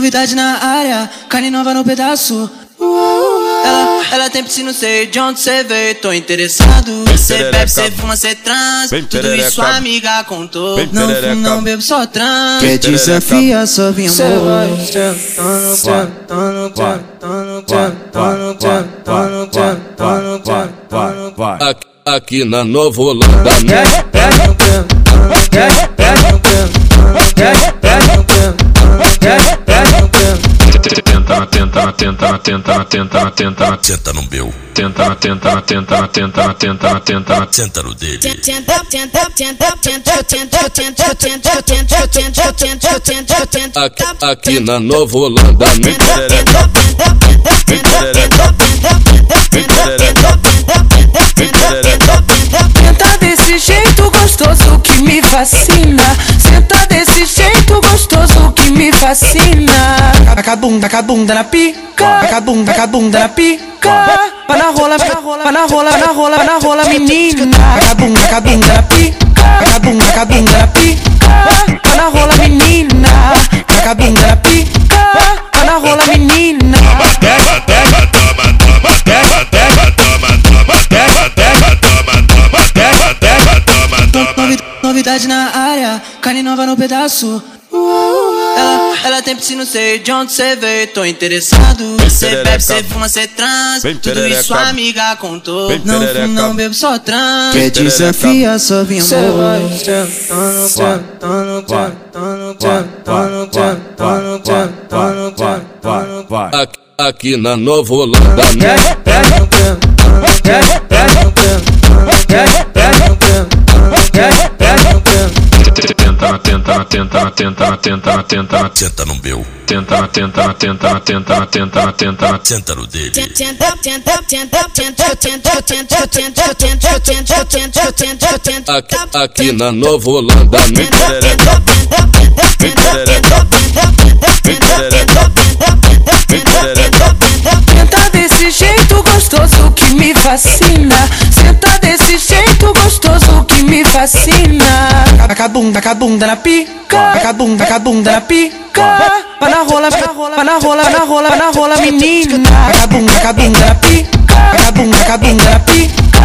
Novidade na área, carne nova no pedaço. Ela, ela tem piscina, sei de onde cê veio, tô interessado. Cê bebe, cê fuma, cê trans. Tudo isso a amiga contou. Não fumo, não bebo, só trans. Quer desafia, só vim amor. vai sentando, sentando, sentando, tenta, tenta, tenta, tenta, tenta, no meu, tenta, tenta, tenta, tenta, tenta, tenta. senta no dele. Aqui, aqui na Nova Holanda, né? Senta desse jeito gostoso que me fascina. Fascina. Taca a bunda, taca a bunda na pica. Taca a bunda, taca a bunda na pica. Vai na rola, vai na rola, vai na rola, vai na rola, vai na rola, menina. Taca a bunda, taca a bunda na pica. Taca a bunda, taca a bunda na pica. Vai na rola, menina. Taca a bunda na pica. Vai na rola, menina. Novi- Novidade na área, carne nova no pedaço. Ela, ela tem piscina, sei de onde cê veio, tô interessado. Cê bebe, cê fuma, cê trans. Tudo isso a amiga contou. Não fumo, não bebo, só trans. Quer desafia, só vim Cê amor. Aqui, aqui na Nova Holanda, tenta, tenta, tenta, tenta, tenta. Senta no meu, Tenta, tenta, tenta, tenta, tenta, tenta. senta no dele. Aqui, aqui na Nova Holanda, né? Senta desse jeito gostoso que me fascina. Senta desse jeito gostoso que me fascina. Taca bunda, taca bunda na pica. Taca bunda, taca bunda na pica. Vai na rola, vai na rola, vai na rola, vai na rola, vai na rola, menina. Taca bunda, taca bunda na pica. Taca bunda, taca bunda na pica.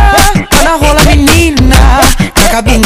Vai na rola, menina. Taca bunda.